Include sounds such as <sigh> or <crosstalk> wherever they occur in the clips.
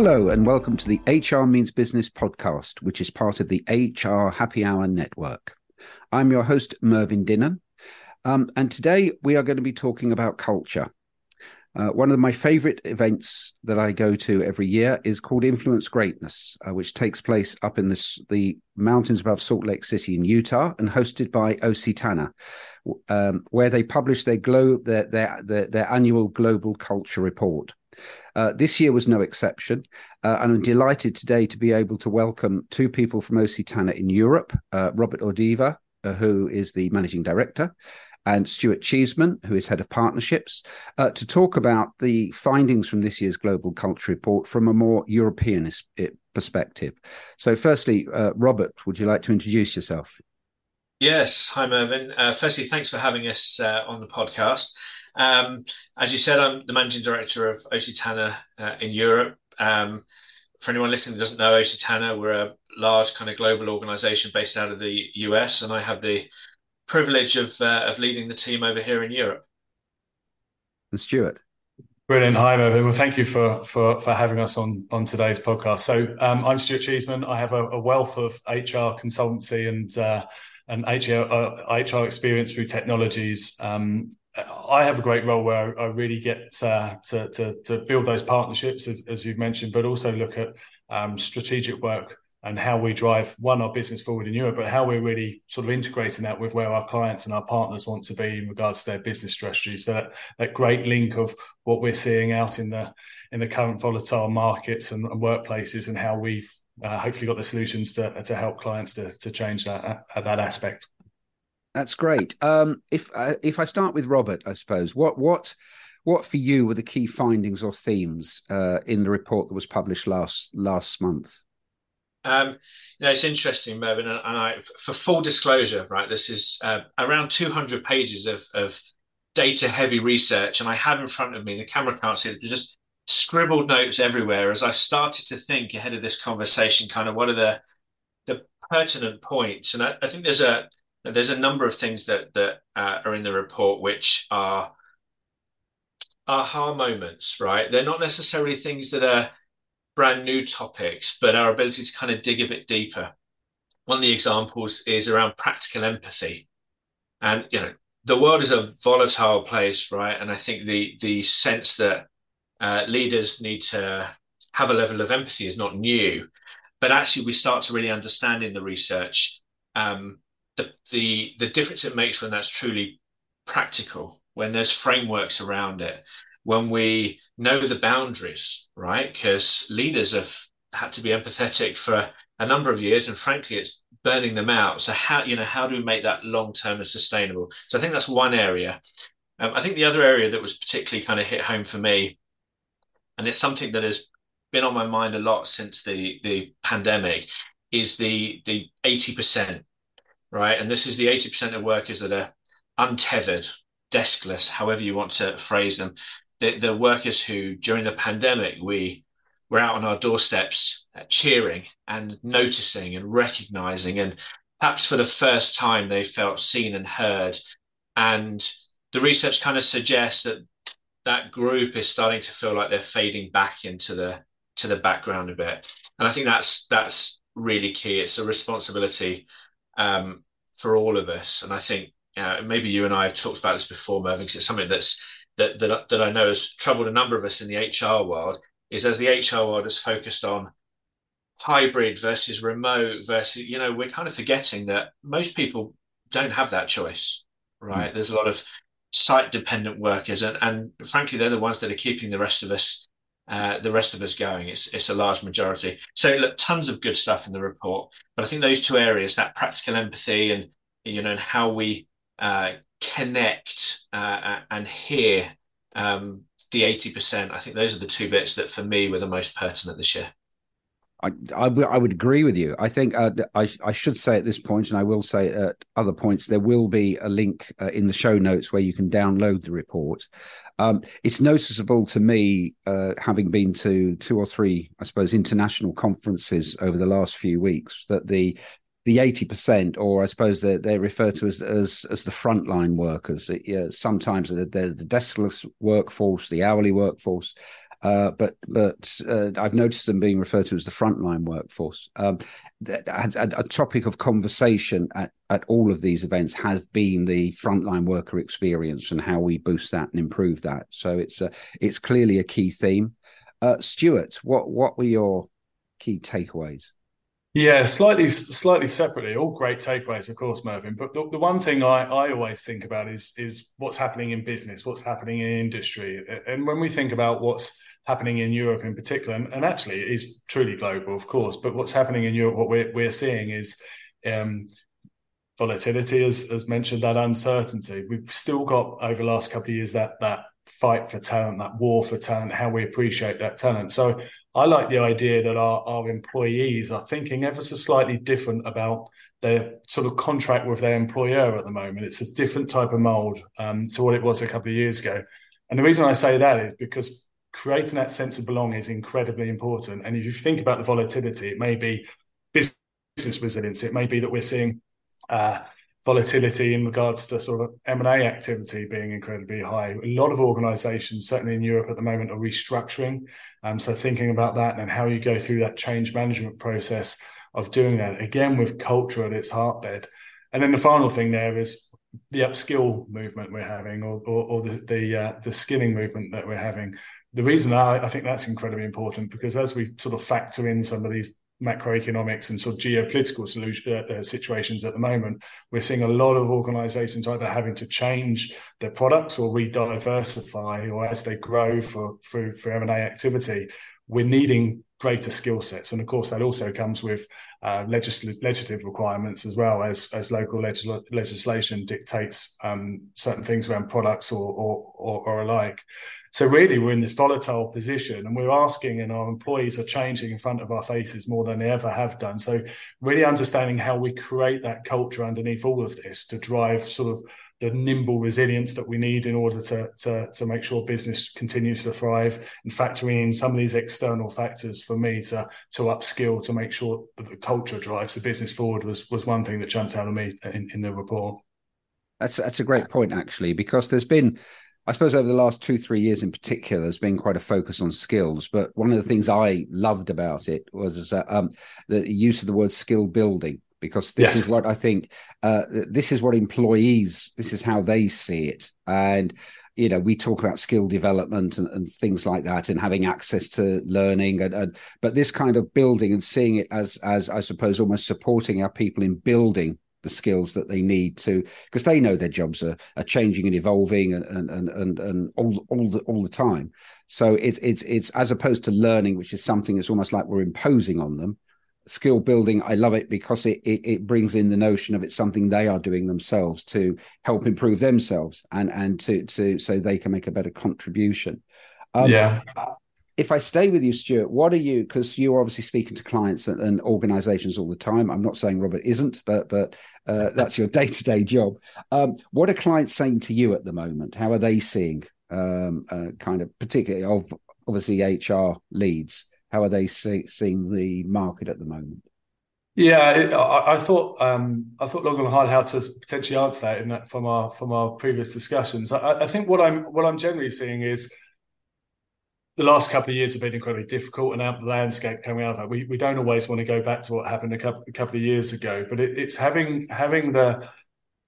Hello, and welcome to the HR Means Business podcast, which is part of the HR Happy Hour Network. I'm your host, Mervyn Dinnen, um, and today we are going to be talking about culture. Uh, one of my favorite events that I go to every year is called Influence Greatness, uh, which takes place up in this, the mountains above Salt Lake City in Utah and hosted by OC Tanner, um, where they publish their, glo- their, their, their, their annual Global Culture Report. Uh, this year was no exception, uh, and I'm delighted today to be able to welcome two people from OC Tanner in Europe uh, Robert Ordever, uh, who is the managing director, and Stuart Cheeseman, who is head of partnerships, uh, to talk about the findings from this year's Global Culture Report from a more European perspective. So, firstly, uh, Robert, would you like to introduce yourself? Yes. Hi, Mervyn. firstly, thanks for having us on the podcast. Um, as you said, I'm the managing director of OC Tanner uh, in Europe. Um, for anyone listening that doesn't know OC Tanner, we're a large kind of global organization based out of the US, and I have the privilege of uh, of leading the team over here in Europe. And Stuart. Brilliant. Hi, Mervyn. Well, thank you for for for having us on on today's podcast. So, um, I'm Stuart Cheeseman. I have a, a, wealth of HR consultancy and uh, and HR, uh, HR experience through technologies. Um, I have a great role where I, really get uh, to, to, to build those partnerships, as, as, you've mentioned, but also look at um, strategic work and how we drive one our business forward in Europe, but how we're really sort of integrating that with where our clients and our partners want to be in regards to their business strategies. So that, that great link of what we're seeing out in the in the current volatile markets and, and workplaces, and how we've uh, hopefully got the solutions to to help clients to to change that uh, that aspect. That's great. Um, if uh, if I start with Robert, I suppose what what what for you were the key findings or themes uh, in the report that was published last last month? Um, you know, it's interesting, Mervyn, and, I, for full disclosure, right, this is uh, around 200 pages of, of data-heavy research, and I have in front of me the camera can't see it, just scribbled notes everywhere as I started to think ahead of this conversation, kind of what are the the pertinent points, and I, I think there's a there's a number of things that that uh, are in the report which are aha moments, right? They're not necessarily things that are brand new topics, but our ability to kind of dig a bit deeper. One of the examples is around practical empathy, and you know the world is a volatile place, right? And I think the the sense that uh, leaders need to have a level of empathy is not new, but actually we start to really understand in the research um, the the the difference it makes when that's truly practical, when there's frameworks around it, when we know the boundaries, right? Because leaders have had to be empathetic for a number of years, and frankly, it's burning them out. So how you know how do we make that long term and sustainable? So I think that's one area. Um, I think the other area that was particularly kind of hit home for me, and it's something that has been on my mind a lot since the the pandemic, is the the eighty percent right? And this is the 80% of workers that are untethered, deskless, however you want to phrase them. The, the workers who, during the pandemic, we were out on our doorsteps uh, cheering and noticing and recognizing. And perhaps for the first time, they felt seen and heard. And the research kind of suggests that that group is starting to feel like they're fading back into the to the background a bit. And I think that's that's really key. It's a responsibility um, for all of us. And I think uh, maybe you and I have talked about this before, Mervyn, because it's something that's that, that that I know has troubled a number of us in the HR world. Is as the HR world is focused on hybrid versus remote versus you know we're kind of forgetting that most people don't have that choice right mm. there's a lot of site dependent workers and and frankly they're the ones that are keeping the rest of us uh, the rest of us going. It's it's a large majority. So look, tons of good stuff in the report. But I think those two areas, that practical empathy and you know, and how we uh, connect uh, and hear um, the eighty percent. I think those are the two bits that for me were the most pertinent this year. I, I, I, would agree with you. I think uh, I, I should say at this point, and I will say at other points, there will be a link uh, in the show notes where you can download the report. Um, it's noticeable to me, uh, having been to two or three, I suppose, international conferences over the last few weeks, that the the eighty percent, or I suppose they're, they're referred to as as, as the frontline workers. It, sometimes they're, they're the deskless workforce, the hourly workforce, uh, but but uh, I've noticed them being referred to as the frontline workforce. Um, a, a, topic of conversation at, at all of these events has been the frontline worker experience and how we boost that and improve that. So it's it's clearly a key theme. Uh, Stuart, what what were your key takeaways? Yeah, slightly slightly separately. All great takeaways, of course, Mervyn. But the, the one thing I, I always think about is is what's happening in business, what's happening in industry, and when we think about what's happening in Europe in particular, and, and actually it is truly global, of course. But what's happening in Europe, what we're we're seeing is um, volatility, as as mentioned, that uncertainty. We've still got over the last couple of years that that fight for talent, that war for talent, how we appreciate that talent. So I like the idea that our, our employees are thinking ever so slightly different about their sort of contract with their employer at the moment. It's a different type of mold um, to what it was a couple of years ago. And the reason I say that is because creating that sense of belonging is incredibly important. And if you think about the volatility, it may be business resilience. It may be that we're seeing uh, volatility in regards to sort of M&A activity being incredibly high. A lot of organizations, certainly in Europe at the moment, are restructuring. Um, so thinking about that and how you go through that change management process of doing that, again, with culture at its heartbed. And then the final thing there is the upskill movement we're having or, or, or the, the, uh, the skilling movement that we're having. The reason I, I think that's incredibly important because as we sort of factor in some of these macroeconomics and sort of geopolitical solution, uh, uh, situations at the moment, we're seeing a lot of organizations either having to change their products or re-diversify or as they grow for through for M&A activity, we're needing greater skill sets. And of course, that also comes with uh, legislative, legislative requirements as well as, as local legisl- legislation dictates um, certain things around products or, or, or, or alike. So really, we're in this volatile position, and we're asking, and our employees are changing in front of our faces more than they ever have done. So really understanding how we create that culture underneath all of this to drive sort of the nimble resilience that we need in order to, to, to make sure business continues to thrive and factoring in some of these external factors for me to to upskill to make sure that the culture drives the business forward was was one thing that jumped out at me in, in the report. That's that's a great point actually, because there's been I suppose over the last two, three years in particular, there's been quite a focus on skills. But one of the things I loved about it was uh, um, the use of the word skill building, because this yes. is what I think, uh, this is what employees, this is how they see it. And, you know, we talk about skill development and, and things like that and having access to learning. And, and, but this kind of building and seeing it as, as I suppose, almost supporting our people in building the skills that they need to because they know their jobs are, are changing and evolving and and and and all all the all the time so it's it's it's as opposed to learning which is something that's almost like we're imposing on them skill building i love it because it, it, it brings in the notion of it's something they are doing themselves to help improve themselves and and to to so they can make a better contribution um, yeah if I stay with you, Stuart, what are you? Because you're obviously speaking to clients and, and, organisations all the time. I'm not saying Robert isn't, but but uh, <laughs> that's your day to day job. Um, what are clients saying to you at the moment? How are they seeing, um, uh, kind of particularly of obviously HR leads? How are they see, seeing the market at the moment? Yeah, it, I, I, thought um, I thought long and hard how to potentially answer that that from our from our previous discussions. I, I think what I'm what I'm generally seeing is the last couple of years have been incredibly difficult, and out the landscape coming out of that, we, we don't always want to go back to what happened a couple, a couple of years ago. But it, it's having having the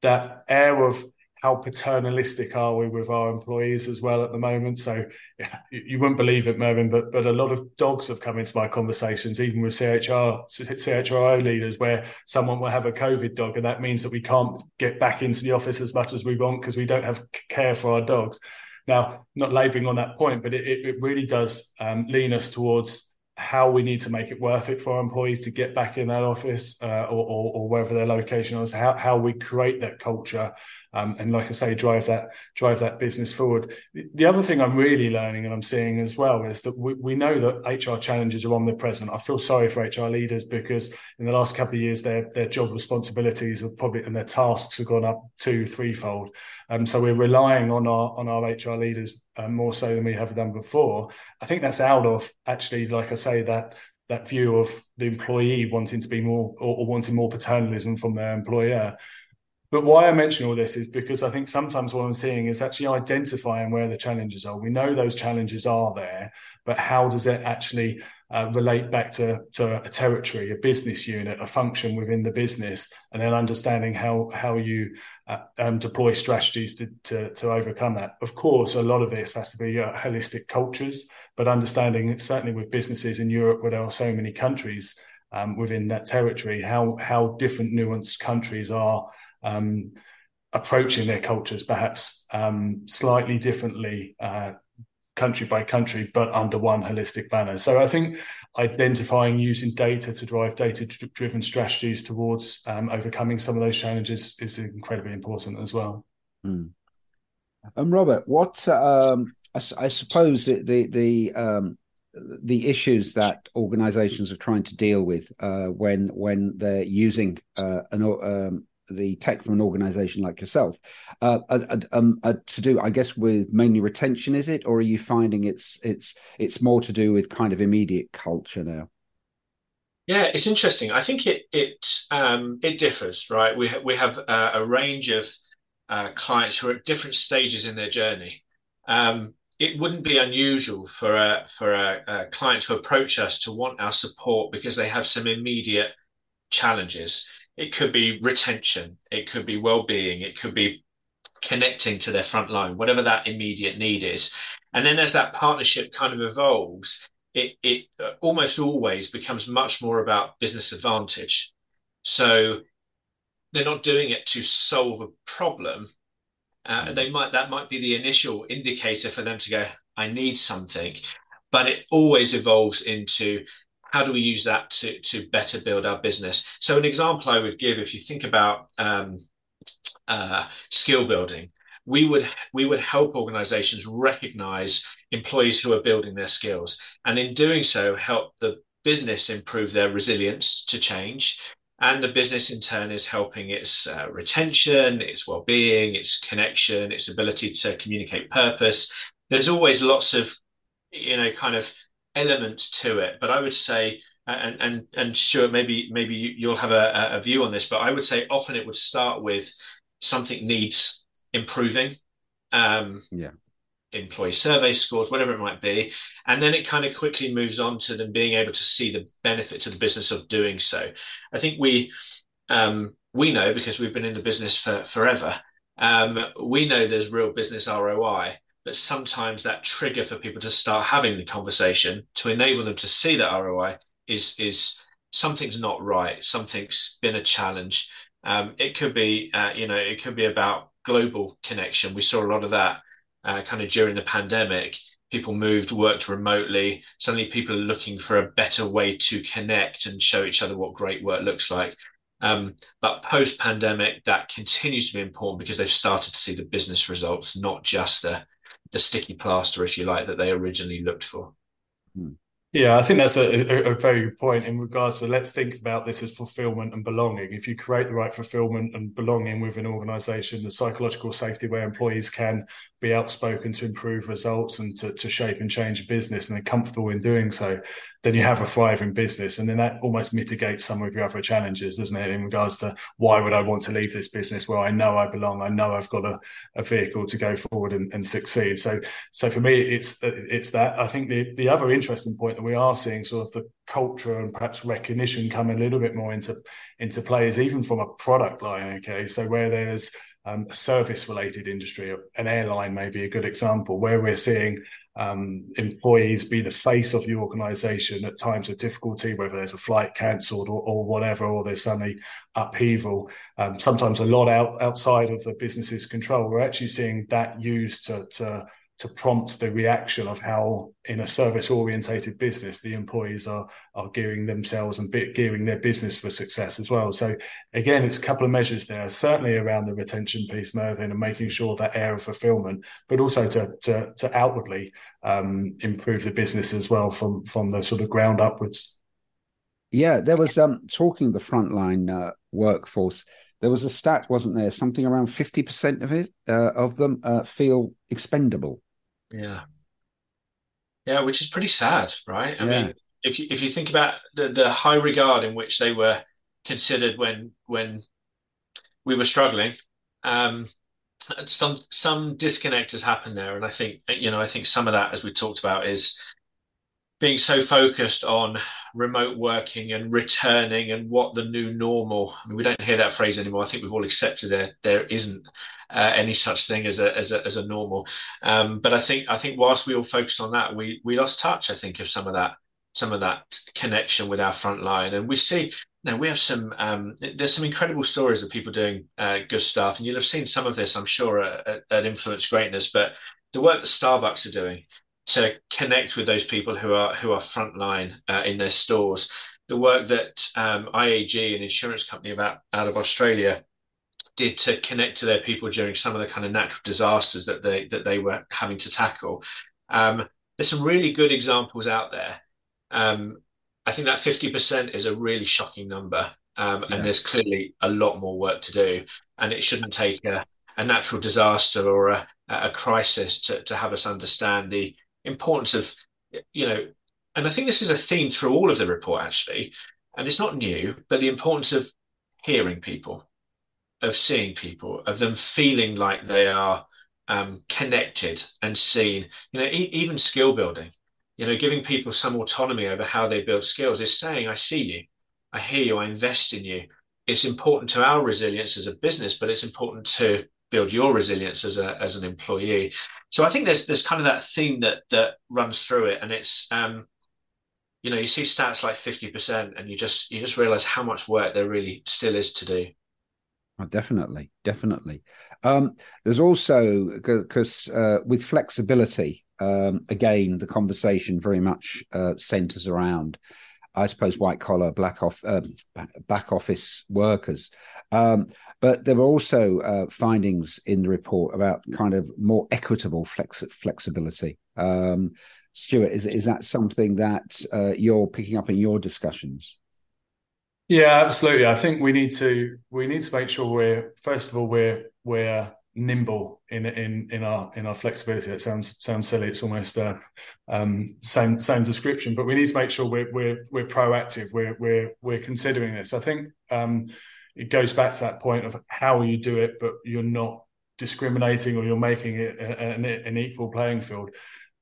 that air of how paternalistic are we with our employees as well at the moment. So yeah, you, wouldn't believe it, Mervyn, but but a lot of dogs have come into my conversations, even with CHR CHRO leaders, where someone will have a COVID dog, and that means that we can't get back into the office as much as we want because we don't have care for our dogs. Now, not labouring on that point, but it, it really does um, lean us towards how we need to make it worth it for our employees to get back in that office uh, or, or, or, wherever their location is, how, how we create that culture um, and like I say, drive that drive that business forward. The other thing I'm really learning and I'm seeing as well is that we, we know that HR challenges are omnipresent. I feel sorry for HR leaders because in the last couple of years, their their job responsibilities have probably and their tasks have gone up two, threefold. Um, so we're relying on our on our HR leaders uh, more so than we have done before. I think that's out of actually, like I say, that that view of the employee wanting to be more or, or wanting more paternalism from their employer but why I mention all this is because I think sometimes what I'm seeing is actually identifying where the challenges are. We know those challenges are there, but how does it actually uh, relate back to, to a territory, a business unit, a function within the business, and then understanding how how you uh, um, deploy strategies to, to, to overcome that. Of course, a lot of this has to be uh, holistic cultures, but understanding certainly with businesses in Europe where there are so many countries um, within that territory, how how different nuanced countries are um, approaching their cultures perhaps um, slightly differently uh, country by country, but under one holistic banner. So I think identifying using data to drive data driven strategies towards um, overcoming some of those challenges is incredibly important as well. Mm. And Robert, what um, I, I, suppose the the the, um, the issues that organisations are trying to deal with uh, when when they're using uh, an um, the tech from an organization like yourself. Uh, uh, um, uh, to do i guess with mainly retention is it? Or are you finding it's it's it's more to do with kind of immediate culture now? Yeah it's interesting. I think it it um, it differs right? We ha- we have uh, a range of uh, clients who are at different stages in their journey. Um, it wouldn't be unusual for a for a, a client to approach us to want our support because they have some immediate challenges it could be retention, it could be well-being, it could be connecting to their front line, whatever that immediate need is. And then as that partnership kind of evolves, it it uh, almost always becomes much more about business advantage. So they're not doing it to solve a problem. Uh, mm. they might that might be the initial indicator for them to go, I need something, but it always evolves into how do we use that to to better build our business? So an example I would give, if you think about um, uh, skill building, we would we would help organizations recognize employees who are building their skills, and in doing so, help the business improve their resilience to change. And the business in turn is helping its uh, retention, its well-being, its connection, its ability to communicate purpose. There's always lots of, you know, kind of element to it. But I would say, and and and Stuart, maybe maybe you'll have a, a view on this, but I would say often it would start with something needs improving. Um, yeah. Employee survey scores, whatever it might be, and then it kind of quickly moves on to them being able to see the benefit to the business of doing so. I think we um, we know because we've been in the business for forever. Um, we know there's real business ROI but sometimes that trigger for people to start having the conversation to enable them to see that ROI is is something's not right. Something's been a challenge. Um, it could be, uh, you know, it could be about global connection. We saw a lot of that uh, kind of during the pandemic. People moved, worked remotely. Suddenly, people are looking for a better way to connect and show each other what great work looks like. Um, but post pandemic, that continues to be important because they've started to see the business results, not just the the sticky plaster, if you like, that they originally looked for. Hmm. Yeah, I think that's a, a, a, very good point in regards to let's think about this as fulfillment and belonging. If you create the right fulfillment and belonging within an organization, the psychological safety where employees can be outspoken to improve results and to, to shape and change business and they're comfortable in doing so, then you have a thriving business. And then that almost mitigates some of your other challenges, doesn't it? In regards to why would I want to leave this business where I know I belong? I know I've got a, a vehicle to go forward and, and succeed. So, so for me, it's, it's that. I think the, the other interesting point that we are seeing sort of the culture and perhaps recognition come a little bit more into, into play is even from a product line. Okay. So where there's, um, a service related industry, an airline may be a good example, where we're seeing um, employees be the face of the organization at times of difficulty, whether there's a flight cancelled or, or, whatever, or there's suddenly upheaval, um, sometimes a lot out, outside of the business's control. We're actually seeing that used to, to to prompt the reaction of how in a service orientated business the employees are are gearing themselves and gearing their business for success as well so again it's a couple of measures there certainly around the retention piece mervyn and making sure that air of fulfillment but also to to, to outwardly um, improve the business as well from from the sort of ground upwards yeah there was um talking the frontline uh, workforce there was a stat, wasn't there? Something around fifty percent of it uh, of them uh, feel expendable. Yeah. Yeah, which is pretty sad, right? I yeah. mean, if you if you think about the the high regard in which they were considered when when we were struggling. Um, some some disconnect has happened there, and I think you know I think some of that, as we talked about, is being so focused on remote working and returning and what the new normal. I mean, we don't hear that phrase anymore. I think we've all accepted there there isn't uh, any such thing as a as a, as a normal. Um, but I think I think whilst we all focused on that, we we lost touch. I think of some of that some of that connection with our front line, and we see. Now we have some. Um, there's some incredible stories of people doing uh, good stuff, and you'll have seen some of this, I'm sure, at, at Influence Greatness. But the work that Starbucks are doing to connect with those people who are who are frontline uh, in their stores. The work that um, IAG, an insurance company about out of Australia, did to connect to their people during some of the kind of natural disasters that they that they were having to tackle. Um, there's some really good examples out there. Um, I think that 50% is a really shocking number. Um, yeah. And there's clearly a lot more work to do. And it shouldn't take a, a natural disaster or a, a crisis to, to have us understand the importance of, you know, and I think this is a theme through all of the report actually, and it's not new, but the importance of hearing people, of seeing people, of them feeling like they are um, connected and seen. You know, e- even skill building. You know, giving people some autonomy over how they build skills is saying, "I see you, I hear you, I invest in you." It's important to our resilience as a business, but it's important to build your resilience as a as an employee. So I think there's there's kind of that theme that that runs through it, and it's um, you know you see stats like fifty percent, and you just you just realize how much work there really still is to do. Oh, definitely, definitely. Um, there's also because uh, with flexibility, um, again, the conversation very much uh, centers around I suppose white collar black off um, back office workers. Um, but there were also uh, findings in the report about kind of more equitable flex- flexibility. Um, Stuart, is is that something that uh, you're picking up in your discussions? Yeah, absolutely. I think we need to we need to make sure we're first of all we're we're nimble in in in our in our flexibility. It sounds sounds silly. It's almost uh, um, same same description, but we need to make sure we're we're we're proactive. We're we're we're considering this. I think um, it goes back to that point of how you do it, but you're not discriminating or you're making it an, an equal playing field.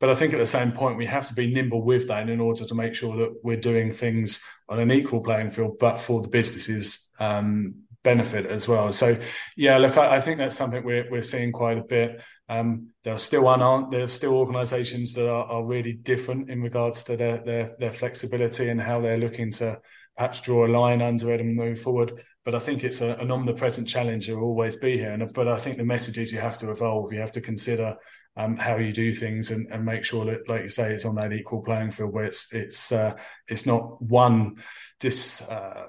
But I think at the same point, we have to be nimble with that in order to make sure that we're doing things on an equal playing field, but for the businesses um, benefit as well. So yeah, look, I, I, think that's something we're we're seeing quite a bit. Um, there are still un- there are still organisations that are, are really different in regards to their, their their flexibility and how they're looking to perhaps draw a line under it and move forward. But I think it's a, an omnipresent challenge that will always be here. And but I think the message is you have to evolve. You have to consider um, how you do things and, and make sure that, like you say, it's on that equal playing field where it's it's uh, it's not one dis. Uh,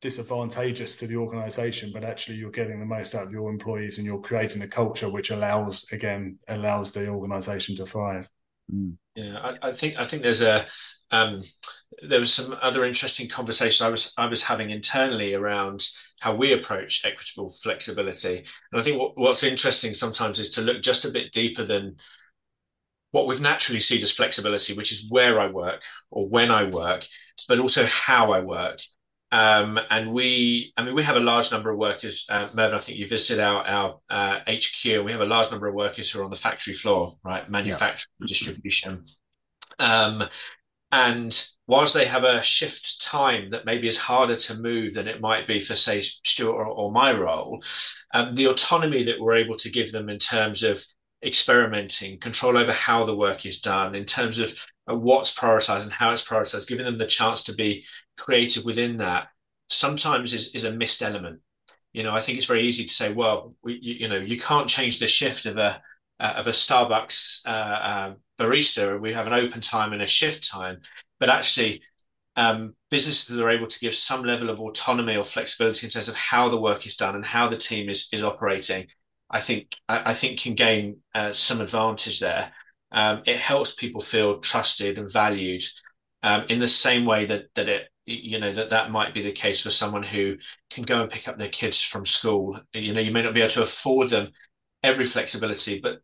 disadvantageous to the organization but actually you're getting the most out of your employees and you're creating a culture which allows again allows the organization to thrive mm. yeah I, I, think i think there's a um, there was some other interesting conversation i was i was having internally around how we approach equitable flexibility and i think what, what's interesting sometimes is to look just a bit deeper than what we've naturally seen as flexibility which is where i work or when i work but also how i work um, and we, I mean, we have a large number of workers. Uh, Mervyn, I think you visited our our uh, HQ. We have a large number of workers who are on the factory floor, right, manufacturing, yeah. distribution. Um, and whilst they have a shift time that maybe is harder to move than it might be for, say, Stuart or, or my role, um, the autonomy that we're able to give them in terms of experimenting, control over how the work is done, in terms of uh, what's prioritized and how it's prioritized, giving them the chance to be creative within that sometimes is, is a missed element. You know, I think it's very easy to say, well, we, you, you know, you can't change the shift of a uh, of a Starbucks uh, uh, barista. We have an open time and a shift time, but actually, um, businesses that are able to give some level of autonomy or flexibility in terms of how the work is done and how the team is is operating, I think I, I think can gain uh, some advantage there. Um, it helps people feel trusted and valued um, in the same way that that it you know that that might be the case for someone who can go and pick up their kids from school you know you may not be able to afford them every flexibility but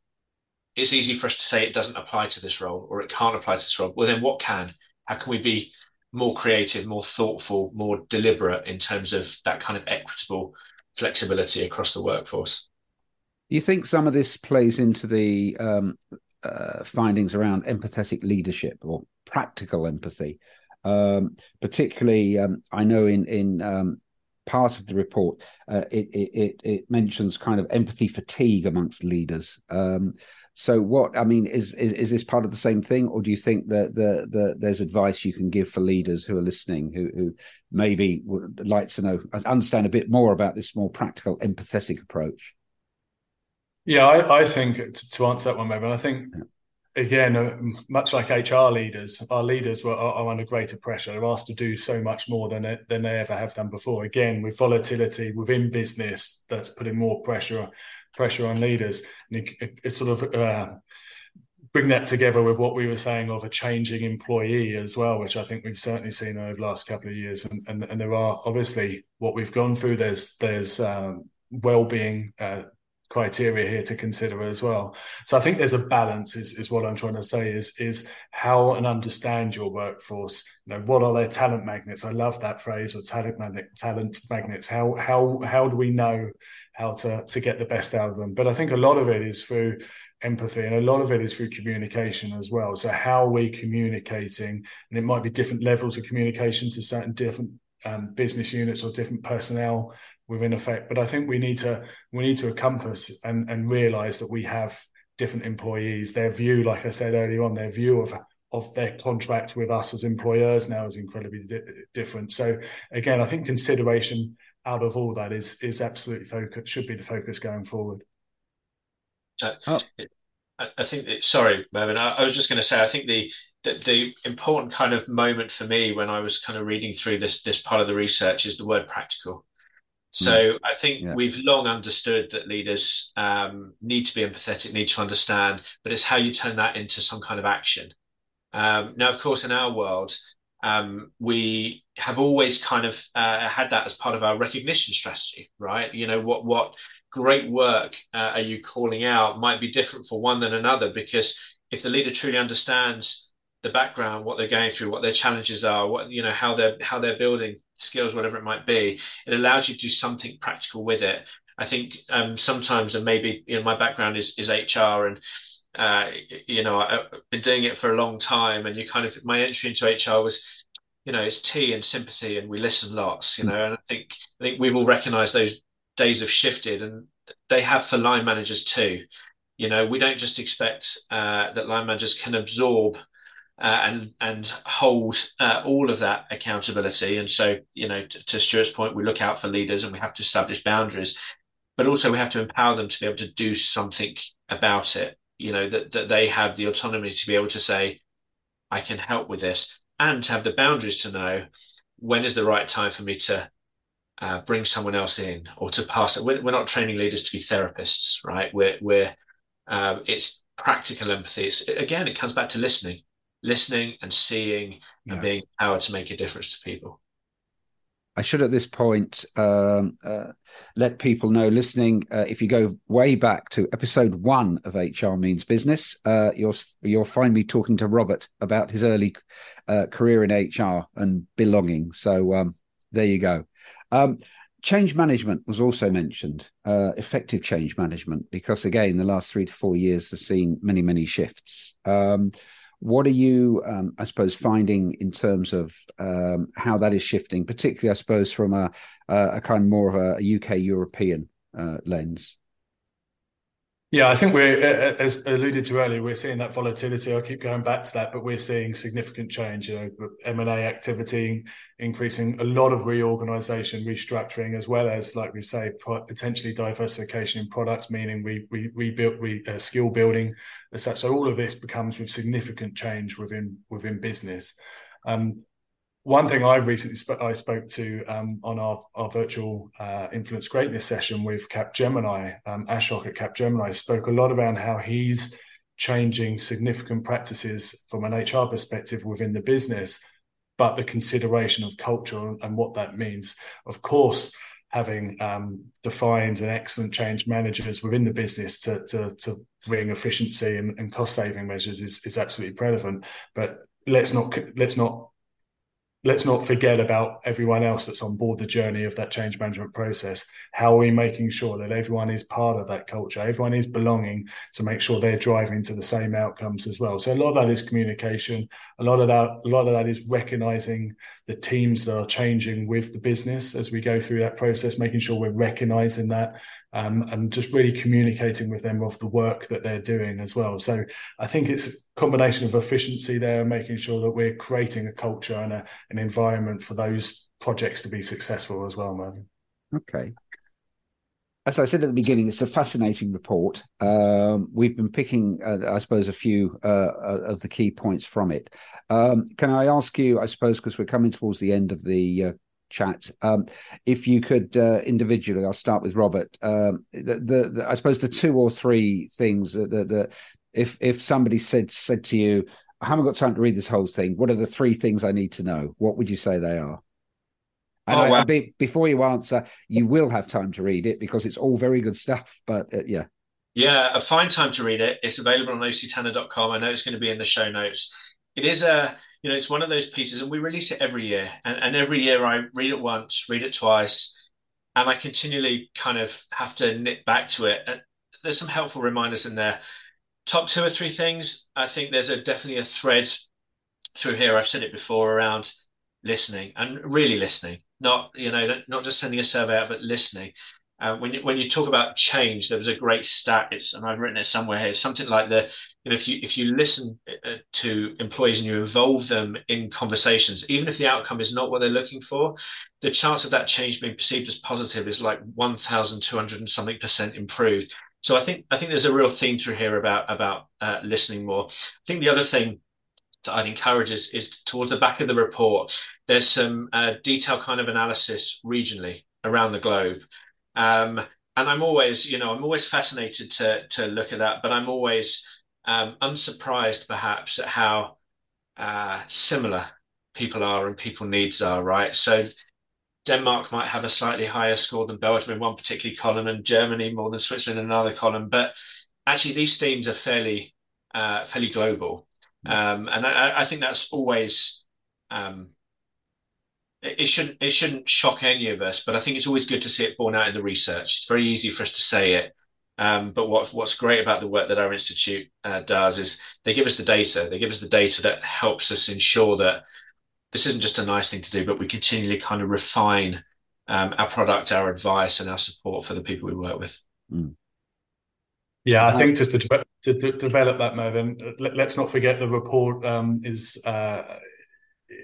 it's easy for us to say it doesn't apply to this role or it can't apply to this role well then what can how can we be more creative more thoughtful more deliberate in terms of that kind of equitable flexibility across the workforce. Do you think some of this plays into the um, uh, findings around empathetic leadership or practical empathy? Um, particularly, um, I know in in um, part of the report uh, it, it it mentions kind of empathy fatigue amongst leaders. Um, so, what I mean is, is is this part of the same thing, or do you think that the, the there's advice you can give for leaders who are listening, who who maybe would like to know understand a bit more about this more practical, empathetic approach? Yeah, I, I think to, to answer that one, maybe I think yeah again, uh, much like HR leaders, our leaders were, are, are, under greater pressure. They're asked to do so much more than they, than they ever have done before. Again, with volatility within business, that's putting more pressure pressure on leaders. And it, it sort of uh, bring that together with what we were saying of a changing employee as well, which I think we've certainly seen over the last couple of years. And, and, and there are obviously what we've gone through. There's there's um, well-being uh, criteria here to consider as well. So I think there's a balance is, is what I'm trying to say is is how and understand your workforce. You know, what are their talent magnets? I love that phrase or talent magnet talent magnets. How how how do we know how to to get the best out of them? But I think a lot of it is through empathy and a lot of it is through communication as well. So how are we communicating? And it might be different levels of communication to certain different um, business units or different personnel within effect. But I think we need to we need to encompass and and realize that we have different employees. Their view, like I said earlier on, their view of of their contract with us as employers now is incredibly di- different. So again, I think consideration out of all that is is absolutely focus should be the focus going forward. Uh, oh. I think it, sorry, Mervyn. I, I was just going to say I think the, the, the important kind of moment for me when I was kind of reading through this this part of the research is the word practical. So mm. I think yeah. we've long understood that leaders um, need to be empathetic, need to understand, but it's how you turn that into some kind of action. Um, now, of course, in our world, um, we have always kind of uh, had that as part of our recognition strategy, right? You know, what what great work uh, are you calling out might be different for one than another because if the leader truly understands the background, what they're going through, what their challenges are, what you know, how they're how they're building skills, whatever it might be, it allows you to do something practical with it. I think um, sometimes, and maybe you know, my background is is HR, and uh, you know, I've been doing it for a long time, and you kind of my entry into HR was, you know, it's tea and sympathy, and we listen lots, you know, and I think I think we've all recognised those days have shifted, and they have for line managers too. You know, we don't just expect uh, that line managers can absorb uh, and and hold uh, all of that accountability. And so, you know, to, to Stuart's point, we look out for leaders and we have to establish boundaries, but also we have to empower them to be able to do something about it. You know, that that they have the autonomy to be able to say, "I can help with this," and to have the boundaries to know when is the right time for me to uh, bring someone else in or to pass it. We're, we're, not training leaders to be therapists, right? We're we're um, it's practical empathy. It's, again, it comes back to listening listening and seeing yeah. and being empowered to make a difference to people. I should at this point um, uh, let people know listening. Uh, if you go way back to episode one of HR Means Business, uh, you'll you'll find me talking to Robert about his early uh, career in HR and belonging. So um, there you go. Um, change management was also mentioned, uh, effective change management, because again, the last three to four years has seen many many shifts. Um, what are you, um, I suppose, finding in terms of um, how that is shifting, particularly, I suppose, from a, a kind of more of a, UK European uh, lens? Yeah, I think we're, as alluded to earlier, we're seeing that volatility. I'll keep going back to that, but we're seeing significant change. You know, M and A activity increasing, a lot of reorganisation, restructuring, as well as, like we say, potentially diversification in products, meaning we we rebuild, we uh, skill building, as such. So all of this becomes with significant change within within business. Um, one thing I recently sp- I spoke to um, on our, our virtual uh, influence greatness session with Capgemini, um, Ashok at Capgemini spoke a lot around how he's changing significant practices from an HR perspective within the business, but the consideration of culture and what that means. Of course, having um, defined and excellent change managers within the business to to, to bring efficiency and, and cost saving measures is, is absolutely relevant. But let's not let's not let's not forget about everyone else that's on board the journey of that change management process. How are we making sure that everyone is part of that culture? Everyone is belonging to make sure they're driving to the same outcomes as well. So a lot of that is communication. A lot of that, a lot of that is recognizing the teams that are changing with the business as we go through that process, making sure we're recognizing that um, and just really communicating with them of the work that they're doing as well. So I think it's a combination of efficiency there, and making sure that we're creating a culture and a, an environment for those projects to be successful as well, Mervyn. Okay. As I said at the beginning, it's a fascinating report. Um, we've been picking, uh, I suppose, a few uh, uh of the key points from it. Um, can I ask you, I suppose, because we're coming towards the end of the uh, chat. Um, if you could uh, individually, I'll start with Robert. Um, the, the, the, I suppose the two or three things that, that, if if somebody said said to you, I haven't got time to read this whole thing. What are the three things I need to know? What would you say they are? And oh, I, be, before you answer, you will have time to read it because it's all very good stuff. But uh, yeah. Yeah, a fine time to read it. It's available on octanner.com. I know it's going to be in the show notes. It is a you know, it's one of those pieces, and we release it every year. And, and every year I read it once, read it twice, and I continually kind of have to knit back to it. And there's some helpful reminders in there. Top two or three things. I think there's a definitely a thread through here. I've said it before around listening and really listening, not you know, not just sending a survey out, but listening. Uh, when you when you talk about change, there was a great stat. It's and I've written it somewhere here. Something like the you know if you if you listen uh, to employees and you involve them in conversations, even if the outcome is not what they're looking for, the chance of that change being perceived as positive is like one thousand two hundred and something percent improved. So I think I think there's a real theme through here about about uh, listening more. I think the other thing that I'd encourage is, is towards the back of the report. There's some uh, detailed kind of analysis regionally around the globe. Um, and I'm always, you know, I'm always fascinated to to look at that, but I'm always um, unsurprised perhaps at how uh, similar people are and people needs are. Right, so Denmark might have a slightly higher score than Belgium in one particular column, and Germany more than Switzerland in another column. But actually, these themes are fairly uh, fairly global, um, and I, I, think that's always um, it shouldn't it shouldn't shock any of us, but I think it's always good to see it borne out in the research. It's very easy for us to say it, um, but what, what's great about the work that our institute uh, does is they give us the data. They give us the data that helps us ensure that this isn't just a nice thing to do, but we continually kind of refine um, our product, our advice, and our support for the people we work with. Mm. Yeah, I think um, just to, to, to, develop that, Mervyn, let, us not forget the report um, is uh,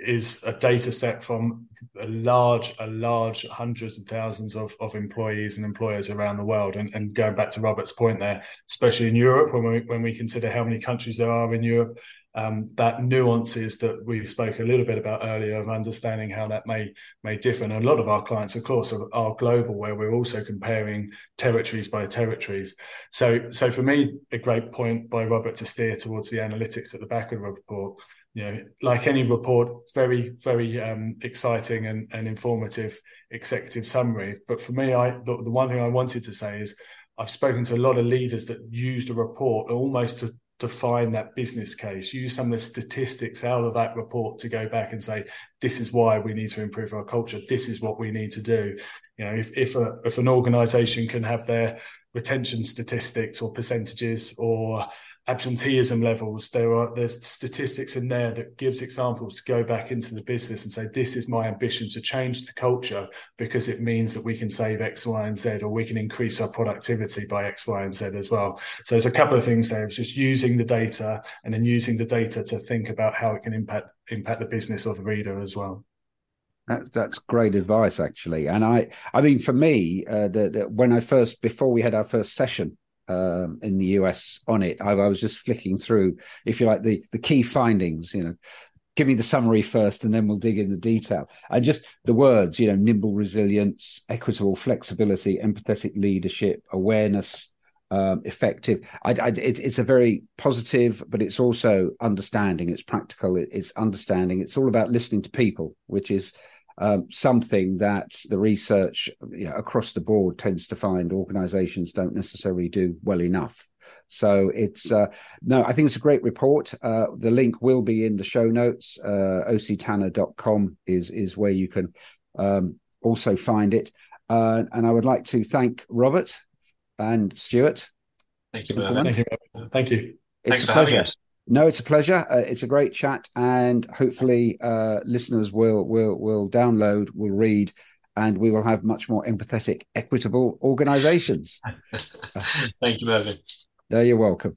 is a data set from a large, a large hundreds and thousands of, of employees and employers around the world. And, and going back to Robert's point there, especially in Europe, when we when we consider how many countries there are in Europe, um, that nuances that we spoke a little bit about earlier of understanding how that may may differ. And a lot of our clients, of course, are, are, global, where we're also comparing territories by territories. So, so for me, a great point by Robert to steer towards the analytics at the back of the report you know, like any report, very, very um, exciting and, and informative executive summary. But for me, I the, the one thing I wanted to say is I've spoken to a lot of leaders that used a report almost to define that business case, use some of the statistics out of that report to go back and say, this is why we need to improve our culture. This is what we need to do. You know, if if a, if an organization can have their retention statistics or percentages or absenteeism levels there are there's statistics in there that gives examples to go back into the business and say this is my ambition to change the culture because it means that we can save x y and z or we can increase our productivity by x y and z as well. So there's a couple of things there. It's just using the data and then using the data to think about how it can impact impact the business of the reader as well. That, that's great advice, actually. And I, I mean, for me, uh, the, the, when I first, before we had our first session um, in the US on it. I, I, was just flicking through, if you like, the the key findings. You know, give me the summary first, and then we'll dig in the detail. And just the words, you know, nimble resilience, equitable flexibility, empathetic leadership, awareness. Um, effective. I, I, it, it's a very positive, but it's also understanding. It's practical. It, it's understanding. It's all about listening to people, which is um, something that the research you know, across the board tends to find organizations don't necessarily do well enough. So it's uh, no, I think it's a great report. Uh, the link will be in the show notes. Uh, octanner.com is is where you can um, also find it. Uh, and I would like to thank Robert and Stuart. Thank you, Thank you. Thank you. It's Thanks a for having pleasure. No, it's a pleasure. Uh, it's a great chat, and hopefully, uh, listeners will will will download, will read, and we will have much more empathetic, equitable organisations. <laughs> Thank you, Mervyn. There, you're welcome.